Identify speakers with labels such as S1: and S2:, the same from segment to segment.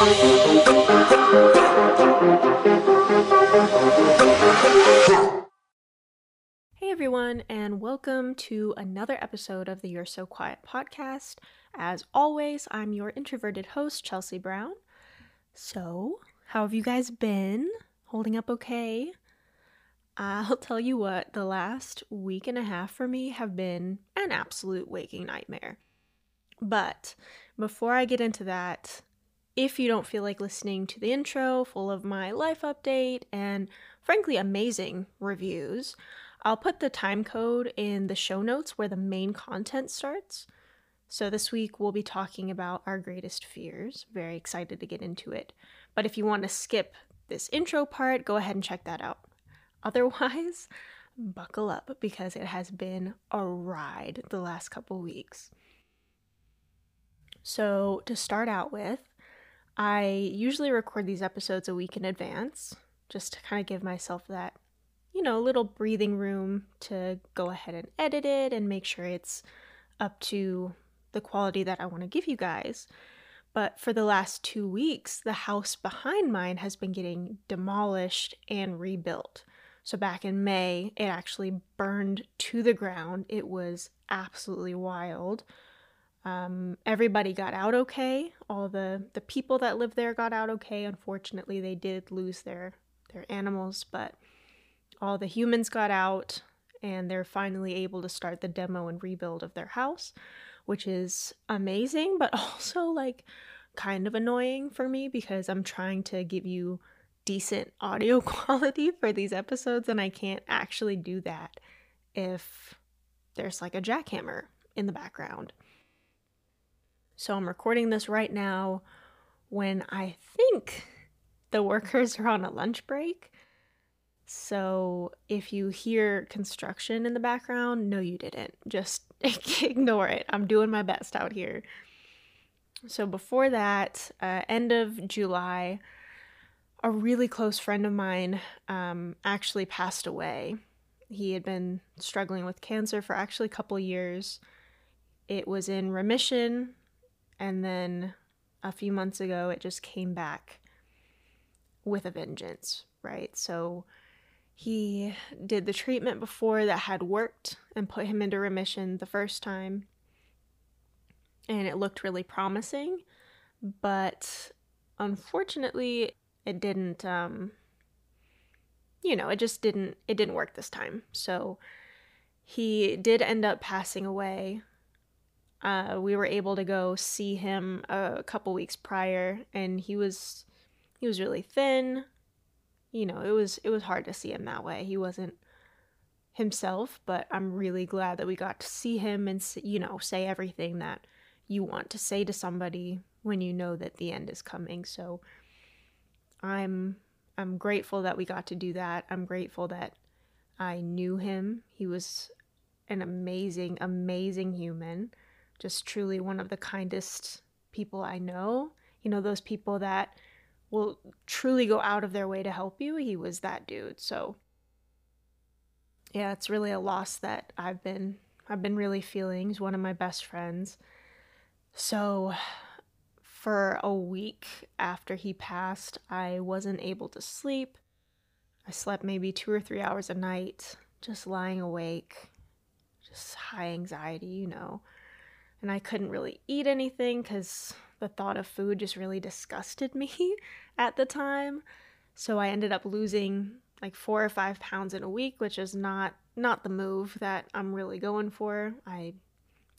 S1: Hey everyone, and welcome to another episode of the You're So Quiet podcast. As always, I'm your introverted host, Chelsea Brown. So, how have you guys been? Holding up okay? I'll tell you what, the last week and a half for me have been an absolute waking nightmare. But before I get into that, if you don't feel like listening to the intro full of my life update and frankly amazing reviews, I'll put the time code in the show notes where the main content starts. So this week we'll be talking about our greatest fears. Very excited to get into it. But if you want to skip this intro part, go ahead and check that out. Otherwise, buckle up because it has been a ride the last couple weeks. So, to start out with, I usually record these episodes a week in advance just to kind of give myself that, you know, little breathing room to go ahead and edit it and make sure it's up to the quality that I want to give you guys. But for the last two weeks, the house behind mine has been getting demolished and rebuilt. So back in May, it actually burned to the ground. It was absolutely wild. Um, everybody got out okay. All the the people that lived there got out okay. Unfortunately, they did lose their their animals, but all the humans got out, and they're finally able to start the demo and rebuild of their house, which is amazing, but also like kind of annoying for me because I'm trying to give you decent audio quality for these episodes, and I can't actually do that if there's like a jackhammer in the background. So I'm recording this right now when I think the workers are on a lunch break. So if you hear construction in the background, no, you didn't. Just ignore it. I'm doing my best out here. So before that, uh, end of July, a really close friend of mine um, actually passed away. He had been struggling with cancer for actually a couple years. It was in remission and then a few months ago, it just came back with a vengeance, right? So he did the treatment before that had worked and put him into remission the first time. And it looked really promising, but unfortunately, it didn't um you know, it just didn't it didn't work this time. So he did end up passing away uh, we were able to go see him a couple weeks prior, and he was he was really thin. You know, it was it was hard to see him that way. He wasn't himself, but I'm really glad that we got to see him and you know say everything that you want to say to somebody when you know that the end is coming. So I'm I'm grateful that we got to do that. I'm grateful that I knew him. He was an amazing, amazing human just truly one of the kindest people I know. You know, those people that will truly go out of their way to help you. He was that dude. So yeah, it's really a loss that I've been I've been really feeling. He's one of my best friends. So for a week after he passed, I wasn't able to sleep. I slept maybe 2 or 3 hours a night just lying awake. Just high anxiety, you know and I couldn't really eat anything because the thought of food just really disgusted me at the time. So I ended up losing like four or five pounds in a week, which is not not the move that I'm really going for. I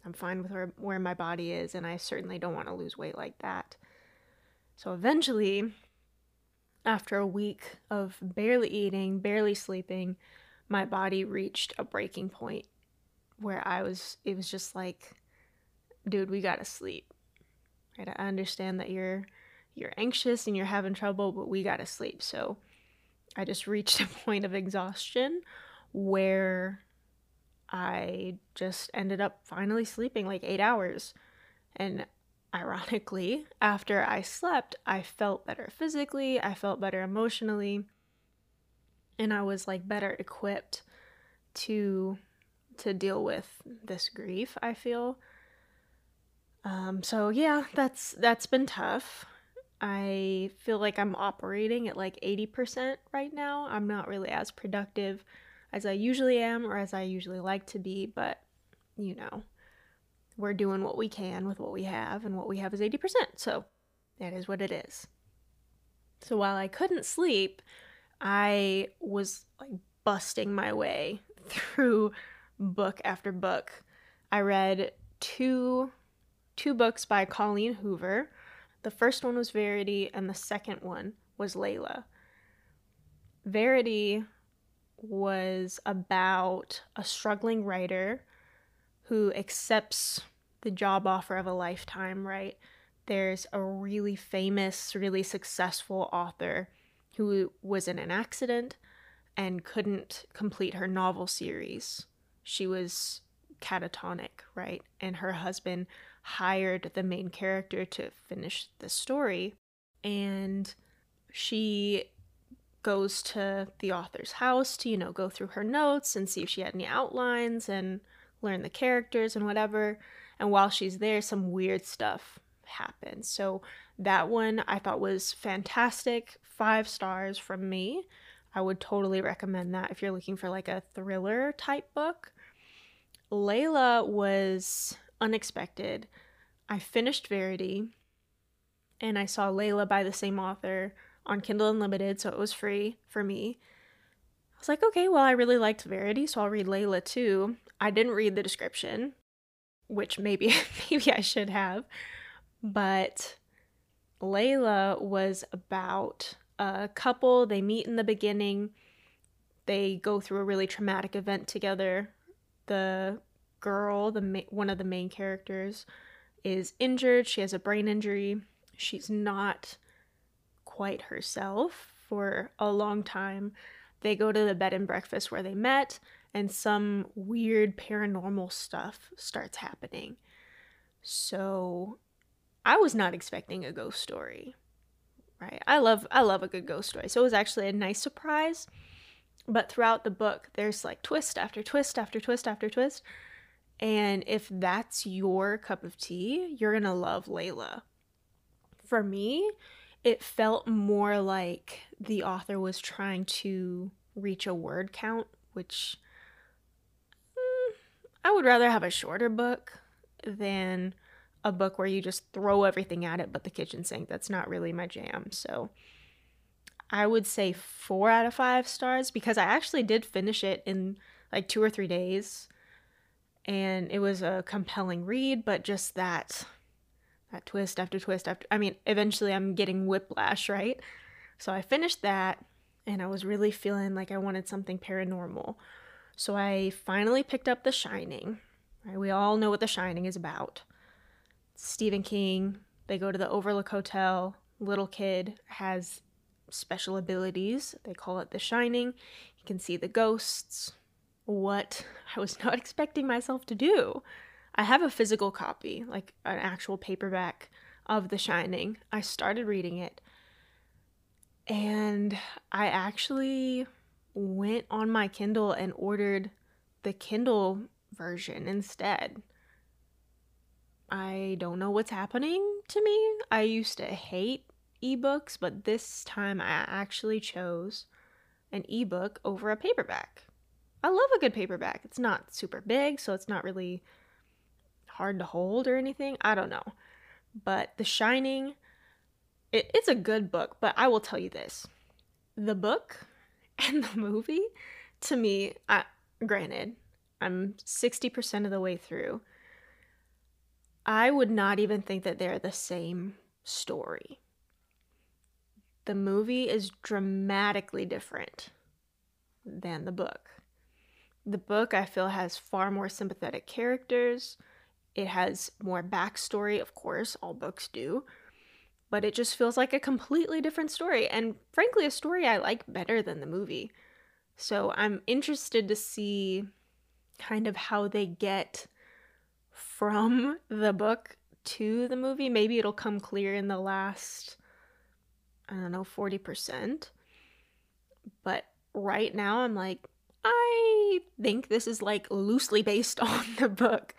S1: I'm fine with where, where my body is, and I certainly don't want to lose weight like that. So eventually, after a week of barely eating, barely sleeping, my body reached a breaking point where I was, it was just like dude, we gotta sleep. Right? I understand that you're you're anxious and you're having trouble, but we gotta sleep. So I just reached a point of exhaustion where I just ended up finally sleeping like eight hours. And ironically, after I slept, I felt better physically, I felt better emotionally, and I was like better equipped to to deal with this grief, I feel. Um, so yeah, that's that's been tough. I feel like I'm operating at like 80% right now. I'm not really as productive as I usually am or as I usually like to be, but you know, we're doing what we can with what we have, and what we have is 80%. So that is what it is. So while I couldn't sleep, I was like busting my way through book after book. I read two two books by Colleen Hoover. The first one was Verity and the second one was Layla. Verity was about a struggling writer who accepts the job offer of a lifetime, right? There's a really famous, really successful author who was in an accident and couldn't complete her novel series. She was catatonic, right? And her husband hired the main character to finish the story. And she goes to the author's house to, you know, go through her notes and see if she had any outlines and learn the characters and whatever. And while she's there, some weird stuff happens. So that one I thought was fantastic. Five stars from me. I would totally recommend that if you're looking for like a thriller type book. Layla was unexpected. I finished Verity and I saw Layla by the same author on Kindle Unlimited, so it was free for me. I was like, okay, well, I really liked Verity, so I'll read Layla too. I didn't read the description, which maybe maybe I should have, but Layla was about a couple. They meet in the beginning. They go through a really traumatic event together. The girl, the ma- one of the main characters, is injured. She has a brain injury. She's not quite herself for a long time. They go to the bed and breakfast where they met, and some weird paranormal stuff starts happening. So I was not expecting a ghost story. Right? I love I love a good ghost story. So it was actually a nice surprise. But throughout the book, there's like twist after twist after twist after twist. And if that's your cup of tea, you're going to love Layla. For me, it felt more like the author was trying to reach a word count, which mm, I would rather have a shorter book than a book where you just throw everything at it but the kitchen sink. That's not really my jam. So I would say four out of five stars because I actually did finish it in like two or three days. And it was a compelling read, but just that that twist after twist after I mean, eventually I'm getting whiplash, right? So I finished that and I was really feeling like I wanted something paranormal. So I finally picked up The Shining. Right? We all know what The Shining is about. Stephen King. They go to the Overlook Hotel. Little kid has special abilities. They call it the Shining. He can see the ghosts. What I was not expecting myself to do. I have a physical copy, like an actual paperback of The Shining. I started reading it and I actually went on my Kindle and ordered the Kindle version instead. I don't know what's happening to me. I used to hate ebooks, but this time I actually chose an ebook over a paperback. I love a good paperback. It's not super big, so it's not really hard to hold or anything. I don't know. But The Shining, it, it's a good book, but I will tell you this the book and the movie, to me, I, granted, I'm 60% of the way through. I would not even think that they're the same story. The movie is dramatically different than the book. The book, I feel, has far more sympathetic characters. It has more backstory, of course, all books do. But it just feels like a completely different story. And frankly, a story I like better than the movie. So I'm interested to see kind of how they get from the book to the movie. Maybe it'll come clear in the last, I don't know, 40%. But right now, I'm like, I think this is like loosely based on the book.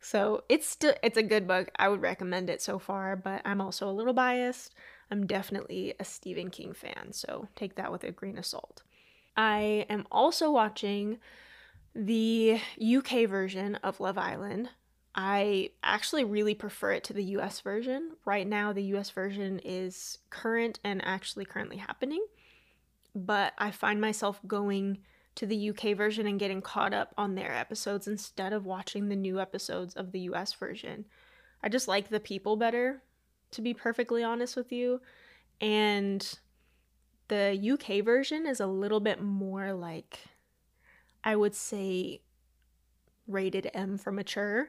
S1: So it's still it's a good book. I would recommend it so far, but I'm also a little biased. I'm definitely a Stephen King fan, so take that with a grain of salt. I am also watching the UK version of Love Island. I actually really prefer it to the US version. Right now, the US version is current and actually currently happening, but I find myself going to the UK version and getting caught up on their episodes instead of watching the new episodes of the US version. I just like the people better, to be perfectly honest with you. And the UK version is a little bit more like, I would say, rated M for mature.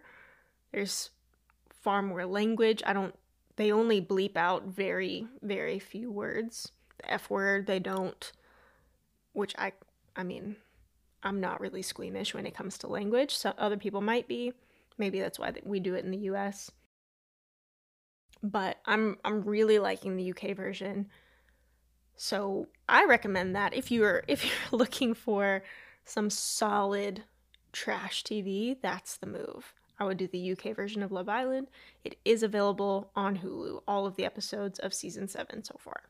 S1: There's far more language. I don't, they only bleep out very, very few words. The F word, they don't, which I I mean, I'm not really squeamish when it comes to language. So other people might be. Maybe that's why we do it in the US. But I'm I'm really liking the UK version. So I recommend that if you're if you're looking for some solid trash TV, that's the move. I would do the UK version of Love Island. It is available on Hulu, all of the episodes of season 7 so far.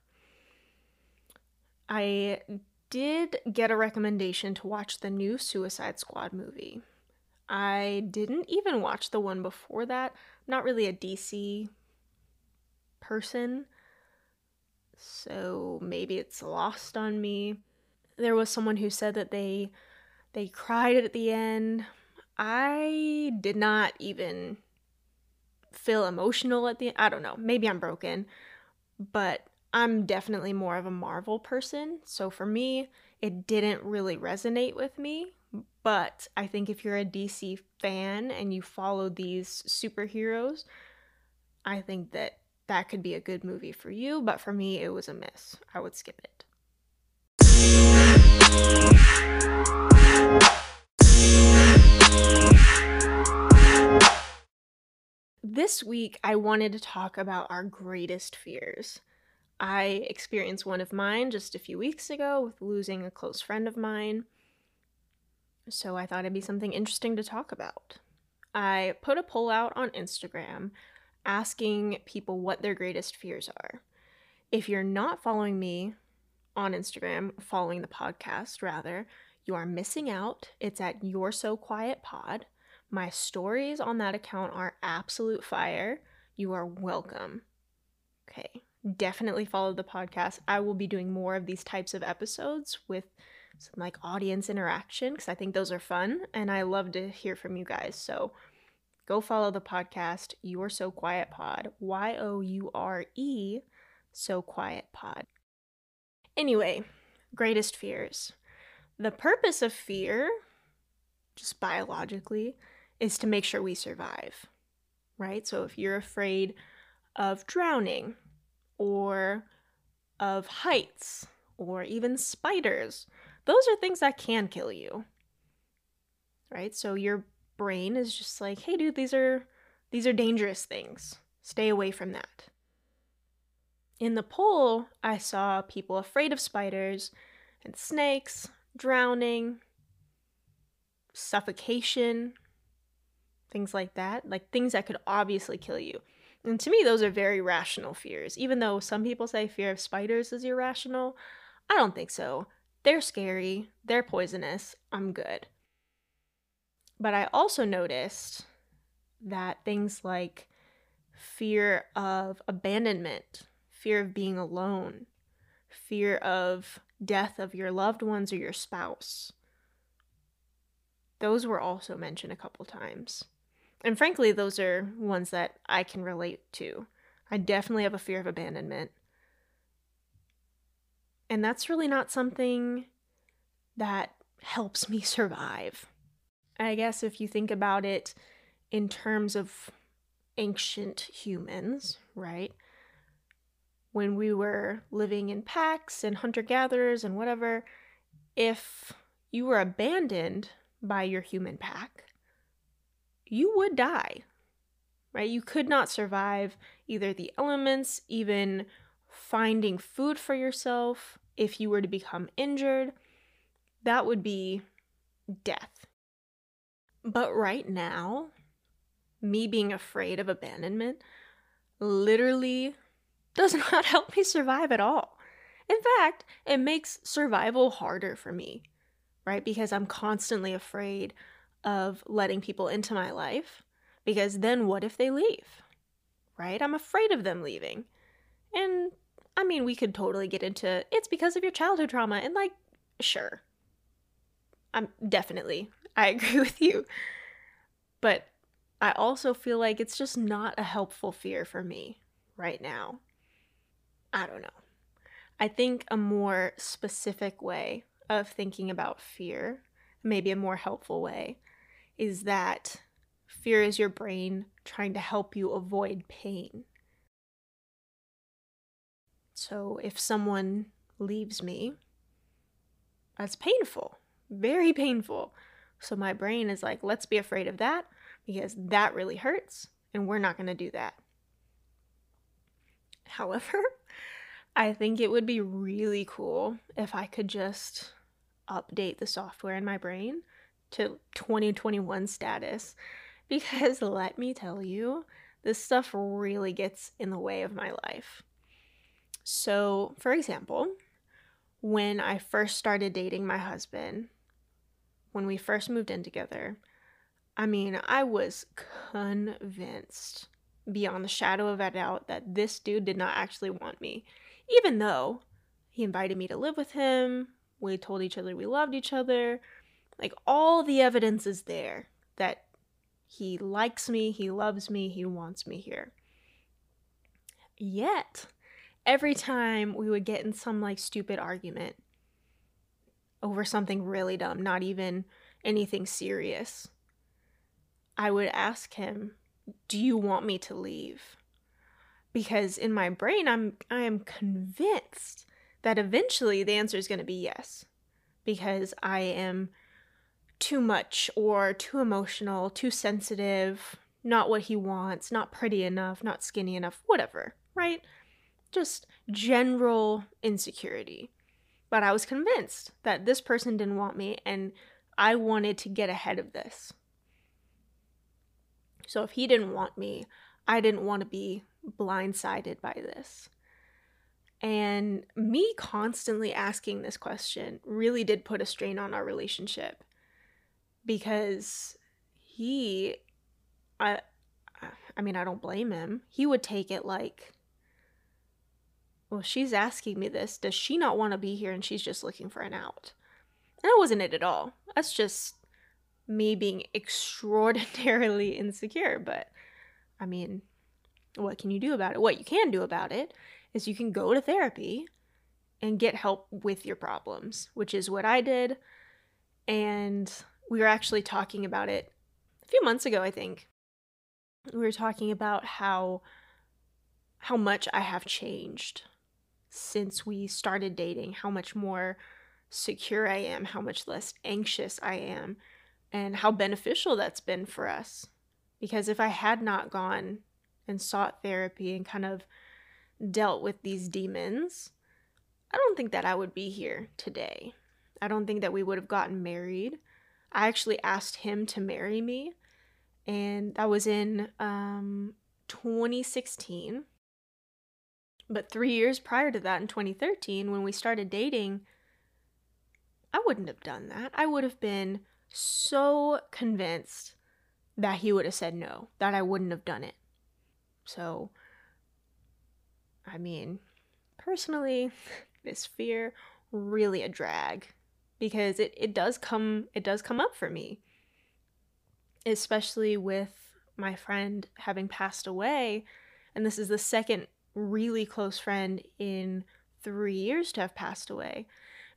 S1: I did get a recommendation to watch the new Suicide Squad movie. I didn't even watch the one before that. I'm not really a DC person, so maybe it's lost on me. There was someone who said that they they cried at the end. I did not even feel emotional at the I don't know. Maybe I'm broken, but I'm definitely more of a Marvel person. So for me, it didn't really resonate with me. But I think if you're a DC fan and you follow these superheroes, I think that that could be a good movie for you. But for me, it was a miss. I would skip it. This week, I wanted to talk about our greatest fears. I experienced one of mine just a few weeks ago with losing a close friend of mine. So I thought it'd be something interesting to talk about. I put a poll out on Instagram asking people what their greatest fears are. If you're not following me on Instagram, following the podcast rather, you are missing out. It's at You're So Quiet Pod. My stories on that account are absolute fire. You are welcome. Okay, definitely follow the podcast. I will be doing more of these types of episodes with some like audience interaction because I think those are fun and I love to hear from you guys. So go follow the podcast, You're So Quiet Pod, Y O U R E, So Quiet Pod. Anyway, greatest fears. The purpose of fear, just biologically, is to make sure we survive, right? So if you're afraid of drowning, or of heights or even spiders. Those are things that can kill you. Right? So your brain is just like, "Hey dude, these are these are dangerous things. Stay away from that." In the poll, I saw people afraid of spiders and snakes, drowning, suffocation, things like that, like things that could obviously kill you. And to me, those are very rational fears. Even though some people say fear of spiders is irrational, I don't think so. They're scary, they're poisonous, I'm good. But I also noticed that things like fear of abandonment, fear of being alone, fear of death of your loved ones or your spouse, those were also mentioned a couple times. And frankly, those are ones that I can relate to. I definitely have a fear of abandonment. And that's really not something that helps me survive. I guess if you think about it in terms of ancient humans, right? When we were living in packs and hunter gatherers and whatever, if you were abandoned by your human pack, you would die, right? You could not survive either the elements, even finding food for yourself. If you were to become injured, that would be death. But right now, me being afraid of abandonment literally does not help me survive at all. In fact, it makes survival harder for me, right? Because I'm constantly afraid of letting people into my life. Because then what if they leave? Right? I'm afraid of them leaving. And I mean, we could totally get into it's because of your childhood trauma. And like, sure. I'm definitely, I agree with you. But I also feel like it's just not a helpful fear for me right now. I don't know. I think a more specific way of thinking about fear, maybe a more helpful way, is that fear is your brain trying to help you avoid pain. So if someone leaves me, that's painful, very painful. So my brain is like, let's be afraid of that because that really hurts and we're not going to do that. However, I think it would be really cool if I could just update the software in my brain to 2021 status because let me tell you, this stuff really gets in the way of my life. So, for example, when I first started dating my husband, when we first moved in together, I mean, I was convinced beyond the shadow of a doubt that this dude did not actually want me, even though he invited me to live with him. We told each other we loved each other. Like, all the evidence is there that he likes me, he loves me, he wants me here. Yet, every time we would get in some like stupid argument over something really dumb, not even anything serious, I would ask him, "Do you want me to leave?" Because in my brain I'm I am convinced that eventually the answer is going to be yes. Because I am too much or too emotional, too sensitive, not what he wants, not pretty enough, not skinny enough, whatever, right? Just general insecurity. But I was convinced that this person didn't want me and I wanted to get ahead of this. So if he didn't want me, I didn't want to be blindsided by this. And me constantly asking this question really did put a strain on our relationship because he I I mean, I don't blame him. He would take it like well, she's asking me this. Does she not want to be here and she's just looking for an out? And that wasn't it at all. That's just me being extraordinarily insecure. But I mean, what can you do about it? What you can do about it is you can go to therapy and get help with your problems, which is what I did. And we were actually talking about it a few months ago, I think. We were talking about how how much I have changed since we started dating, how much more secure I am, how much less anxious I am, and how beneficial that's been for us. Because if I had not gone and sought therapy and kind of dealt with these demons, I don't think that I would be here today. I don't think that we would have gotten married. I actually asked him to marry me, and that was in um, 2016. But three years prior to that, in 2013, when we started dating, I wouldn't have done that. I would have been so convinced that he would have said no, that I wouldn't have done it. So, I mean, personally, this fear really a drag because it, it does come it does come up for me. Especially with my friend having passed away, and this is the second really close friend in 3 years to have passed away.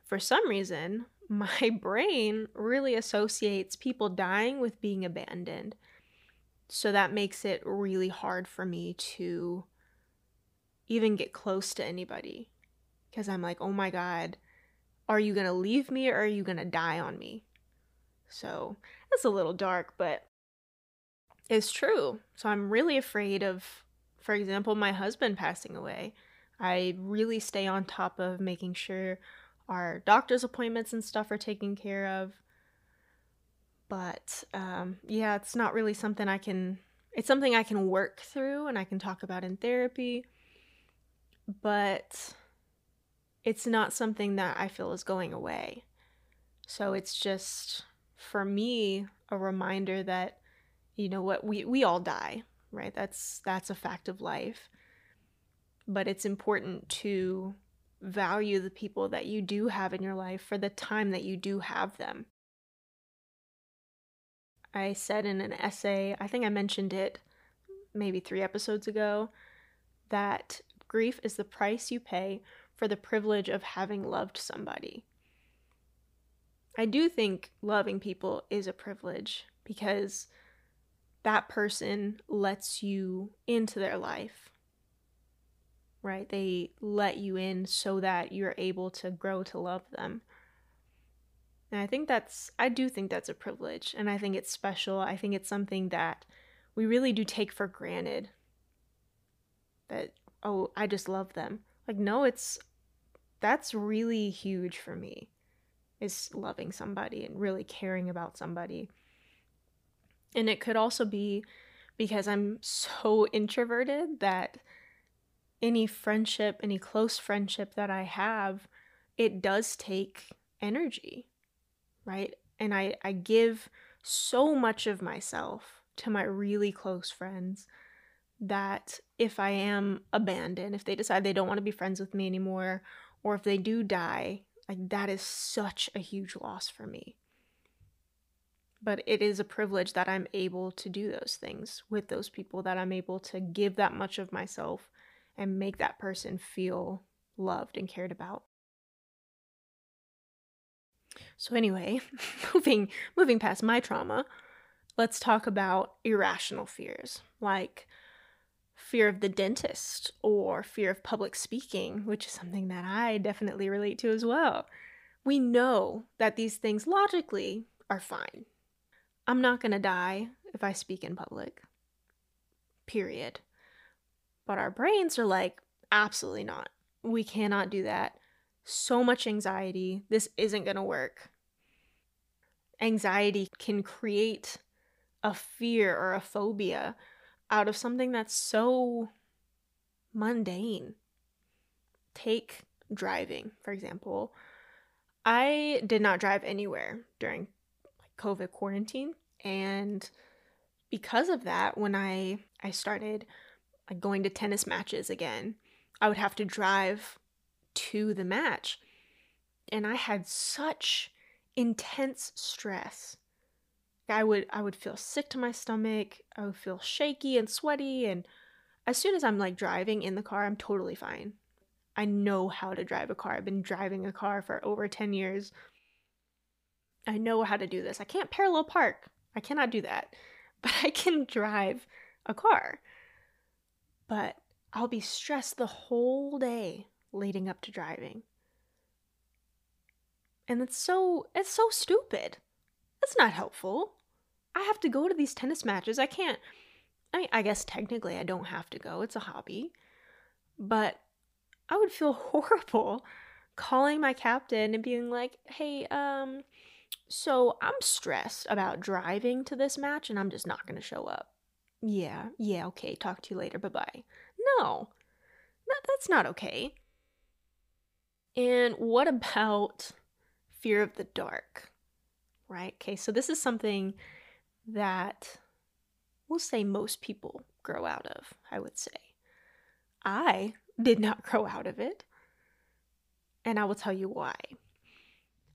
S1: For some reason, my brain really associates people dying with being abandoned. So that makes it really hard for me to even get close to anybody. Because I'm like, oh my God, are you going to leave me or are you going to die on me? So that's a little dark, but it's true. So I'm really afraid of, for example, my husband passing away. I really stay on top of making sure our doctor's appointments and stuff are taken care of. But um, yeah, it's not really something I can, it's something I can work through and I can talk about in therapy. but it's not something that I feel is going away. So it's just for me a reminder that you know what we we all die, right? That's that's a fact of life. But it's important to value the people that you do have in your life for the time that you do have them. I said in an essay, I think I mentioned it maybe 3 episodes ago, that grief is the price you pay for the privilege of having loved somebody. I do think loving people is a privilege because that person lets you into their life. Right? They let you in so that you're able to grow to love them. And I think that's, I do think that's a privilege. And I think it's special. I think it's something that we really do take for granted. That, oh, I just love them. Like, no, it's, that's really huge for me is loving somebody and really caring about somebody. And it could also be because I'm so introverted that any friendship, any close friendship that I have, it does take energy, right? And I, I give so much of myself to my really close friends that if I am abandoned, if they decide they don't want to be friends with me anymore, or if they do die, like, that is such a huge loss for me. But it is a privilege that I'm able to do those things with those people, that I'm able to give that much of myself and make that person feel loved and cared about. So anyway, moving moving past my trauma, let's talk about irrational fears like fear of the dentist or fear of public speaking, which is something that I definitely relate to as well. We know that these things logically are fine. I'm not going to die if I speak in public. Period. But our brains are like, absolutely not. We cannot do that. So much anxiety. This isn't going to work. Anxiety can create a fear or a phobia out of something that's so mundane. Take driving, for example. I did not drive anywhere during COVID quarantine and because of that when I I started like going to tennis matches again, I would have to drive to the match. And I had such intense stress I would I would feel sick to my stomach. I would feel shaky and sweaty and as soon as I'm like driving in the car, I'm totally fine. I know how to drive a car. I've been driving a car for over 10 years. I know how to do this. I can't parallel park. I cannot do that. But I can drive a car. But I'll be stressed the whole day leading up to driving. And it's so it's so stupid. That's not helpful. I have to go to these tennis matches. I can't. I, I guess technically I don't have to go, it's a hobby. But I would feel horrible calling my captain and being like, hey, um, so I'm stressed about driving to this match and I'm just not going to show up. Yeah, yeah, okay, talk to you later, bye bye. No, that, that's not okay. And what about fear of the dark? Right? Okay, so this is something that we'll say most people grow out of, I would say. I did not grow out of it, and I will tell you why.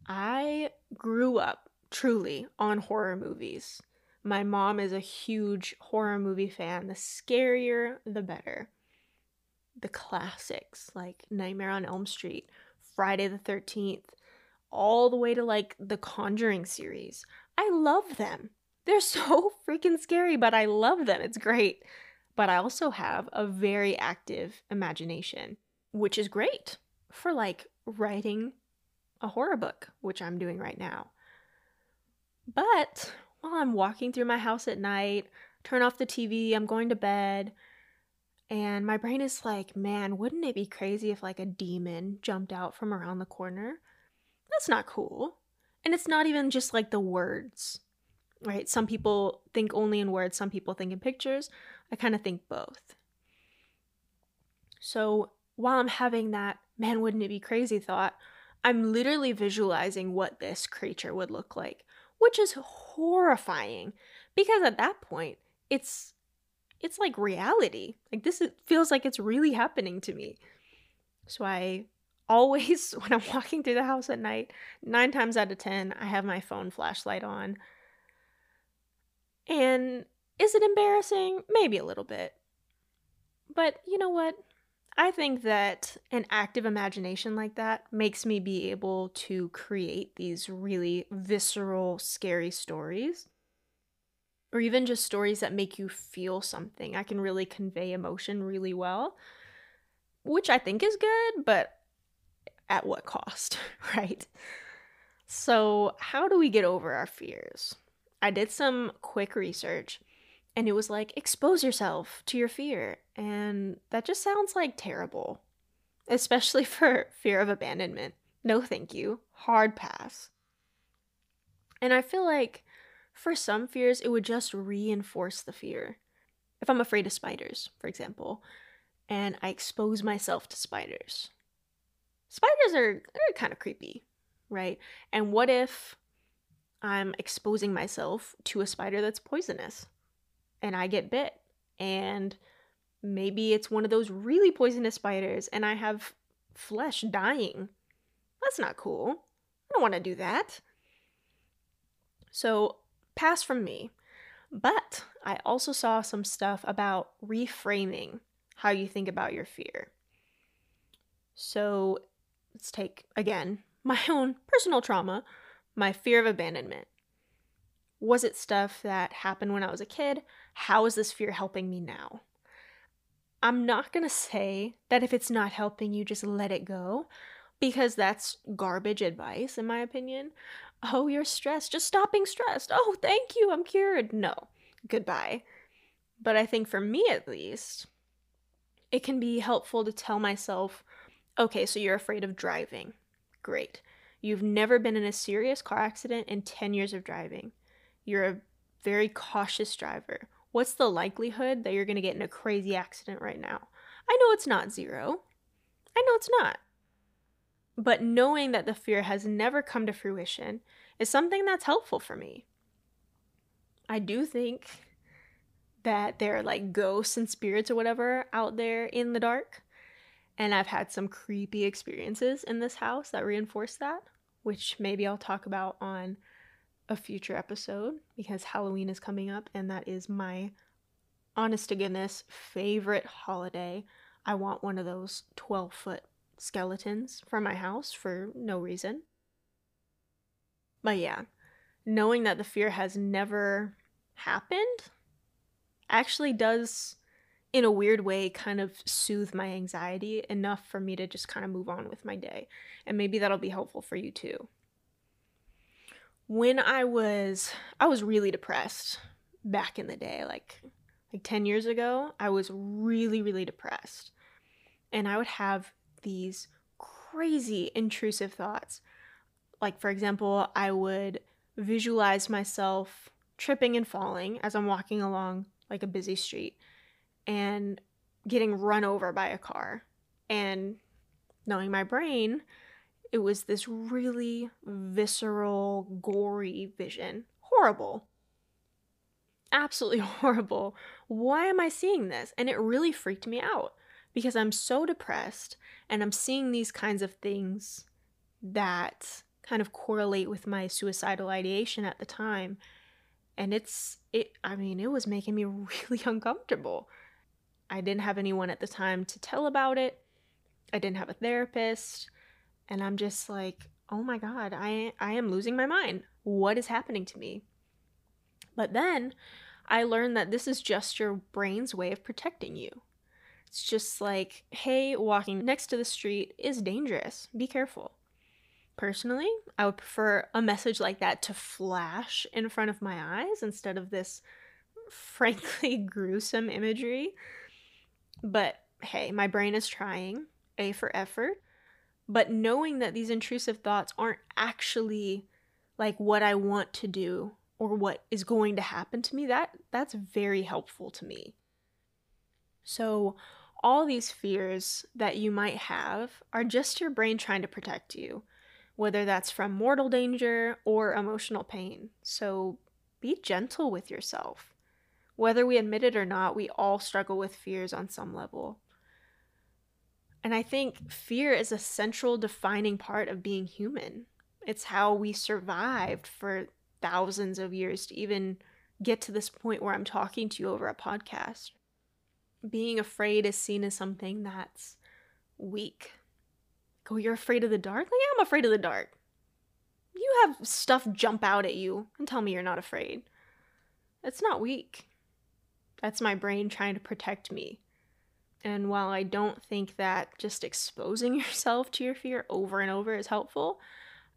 S1: I grew up truly on horror movies. My mom is a huge horror movie fan. The scarier, the better. The classics like Nightmare on Elm Street, Friday the 13th, all the way to like the Conjuring series. I love them. They're so freaking scary, but I love them. It's great. But I also have a very active imagination, which is great for like writing a horror book, which I'm doing right now. But while I'm walking through my house at night, turn off the TV, I'm going to bed, and my brain is like, man, wouldn't it be crazy if like a demon jumped out from around the corner? That's not cool. And it's not even just like the words right? Some people think only in words, some people think in pictures. I kind of think both. So while I'm having that, man, wouldn't it be crazy thought, I'm literally visualizing what this creature would look like, which is horrifying because at that point, it's it's like reality. Like this is, feels like it's really happening to me. So I always when I'm walking through the house at night, 9 times out of 10, I have my phone flashlight on. And is it embarrassing? Maybe a little bit. But you know what? I think that an active imagination like that makes me be able to create these really visceral, scary stories. Or even just stories that make you feel something. I can really convey emotion really well, which I think is good, but at what cost, right? So, how do we get over our fears? I did some quick research and it was like, expose yourself to your fear. And that just sounds like terrible, especially for fear of abandonment. No, thank you. Hard pass. And I feel like for some fears, it would just reinforce the fear. If I'm afraid of spiders, for example, and I expose myself to spiders, spiders are, kind of creepy, right? And what if I'm exposing myself to a spider that's poisonous? and I get bit. And maybe it's one of those really poisonous spiders and I have flesh dying. That's not cool. I don't want to do that. So, pass from me. But I also saw some stuff about reframing how you think about your fear. So, let's take again my own personal trauma, my fear of abandonment. Was it stuff that happened when I was a kid? How is this fear helping me now? I'm not going to say that if it's not helping you, just let it go, because that's garbage advice, in my opinion. Oh, you're stressed. Just stop being stressed. Oh, thank you. I'm cured. No, goodbye. But I think for me at least, it can be helpful to tell myself okay, so you're afraid of driving. Great. You've never been in a serious car accident in 10 years of driving. You're a very cautious driver. What's the likelihood that you're going to get in a crazy accident right now? I know it's not zero. I know it's not. But knowing that the fear has never come to fruition is something that's helpful for me. I do think that there are like ghosts and spirits or whatever out there in the dark. And I've had some creepy experiences in this house that reinforce that, which maybe I'll talk about on a future episode because Halloween is coming up and that is my honest to goodness favorite holiday. I want one of those 12 foot skeletons for my house for no reason. But yeah, knowing that the fear has never happened actually does, in a weird way, kind of soothe my anxiety enough for me to just kind of move on with my day. And maybe that'll be helpful for you too when I was I was really depressed back in the day, like like 10 years ago, I was really really depressed. And I would have these crazy intrusive thoughts. Like for example, I would visualize myself tripping and falling as I'm walking along like a busy street and getting run over by a car. And knowing my brain, it was this really visceral, gory vision. Horrible. Absolutely horrible. Why am I seeing this? And it really freaked me out because I'm so depressed and I'm seeing these kinds of things that kind of correlate with my suicidal ideation at the time. And it's, it, I mean, it was making me really uncomfortable. I didn't have anyone at the time to tell about it. I didn't have a therapist and I'm just like, "Oh my god, I I am losing my mind. What is happening to me?" But then I learned that this is just your brain's way of protecting you. It's just like, "Hey, walking next to the street is dangerous. Be careful." Personally, I would prefer a message like that to flash in front of my eyes instead of this frankly gruesome imagery. But hey, my brain is trying. A for effort. But knowing that these intrusive thoughts aren't actually like what I want to do or what is going to happen to me, that that's very helpful to me. So all these fears that you might have are just your brain trying to protect you, whether that's from mortal danger or emotional pain. So be gentle with yourself. Whether we admit it or not, we all struggle with fears on some level. And I think fear is a central defining part of being human. It's how we survived for thousands of years to even get to this point where I'm talking to you over a podcast. Being afraid is seen as something that's weak. Oh, you're afraid of the dark? Like, yeah, I'm afraid of the dark. You have stuff jump out at you and tell me you're not afraid. It's not weak. That's my brain trying to protect me. And while I don't think that just exposing yourself to your fear over and over is helpful,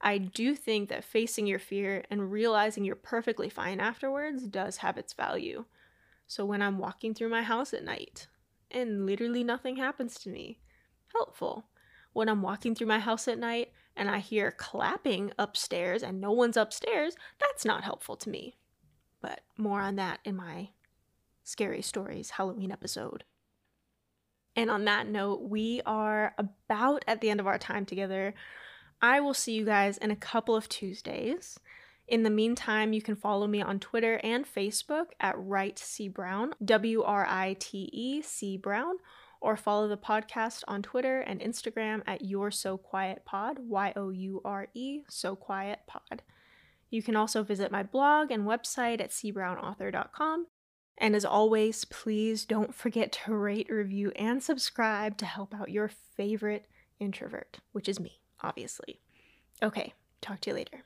S1: I do think that facing your fear and realizing you're perfectly fine afterwards does have its value. So when I'm walking through my house at night and literally nothing happens to me, helpful. When I'm walking through my house at night and I hear clapping upstairs and no one's upstairs, that's not helpful to me. But more on that in my Scary Stories Halloween episode. And on that note, we are about at the end of our time together. I will see you guys in a couple of Tuesdays. In the meantime, you can follow me on Twitter and Facebook at Write C Brown, W R I T E C Brown, or follow the podcast on Twitter and Instagram at You're So Quiet Pod, Y O U R E, So Quiet Pod. You can also visit my blog and website at cbrownauthor.com. And as always, please don't forget to rate, review, and subscribe to help out your favorite introvert, which is me obviously. Okay, talk to you later.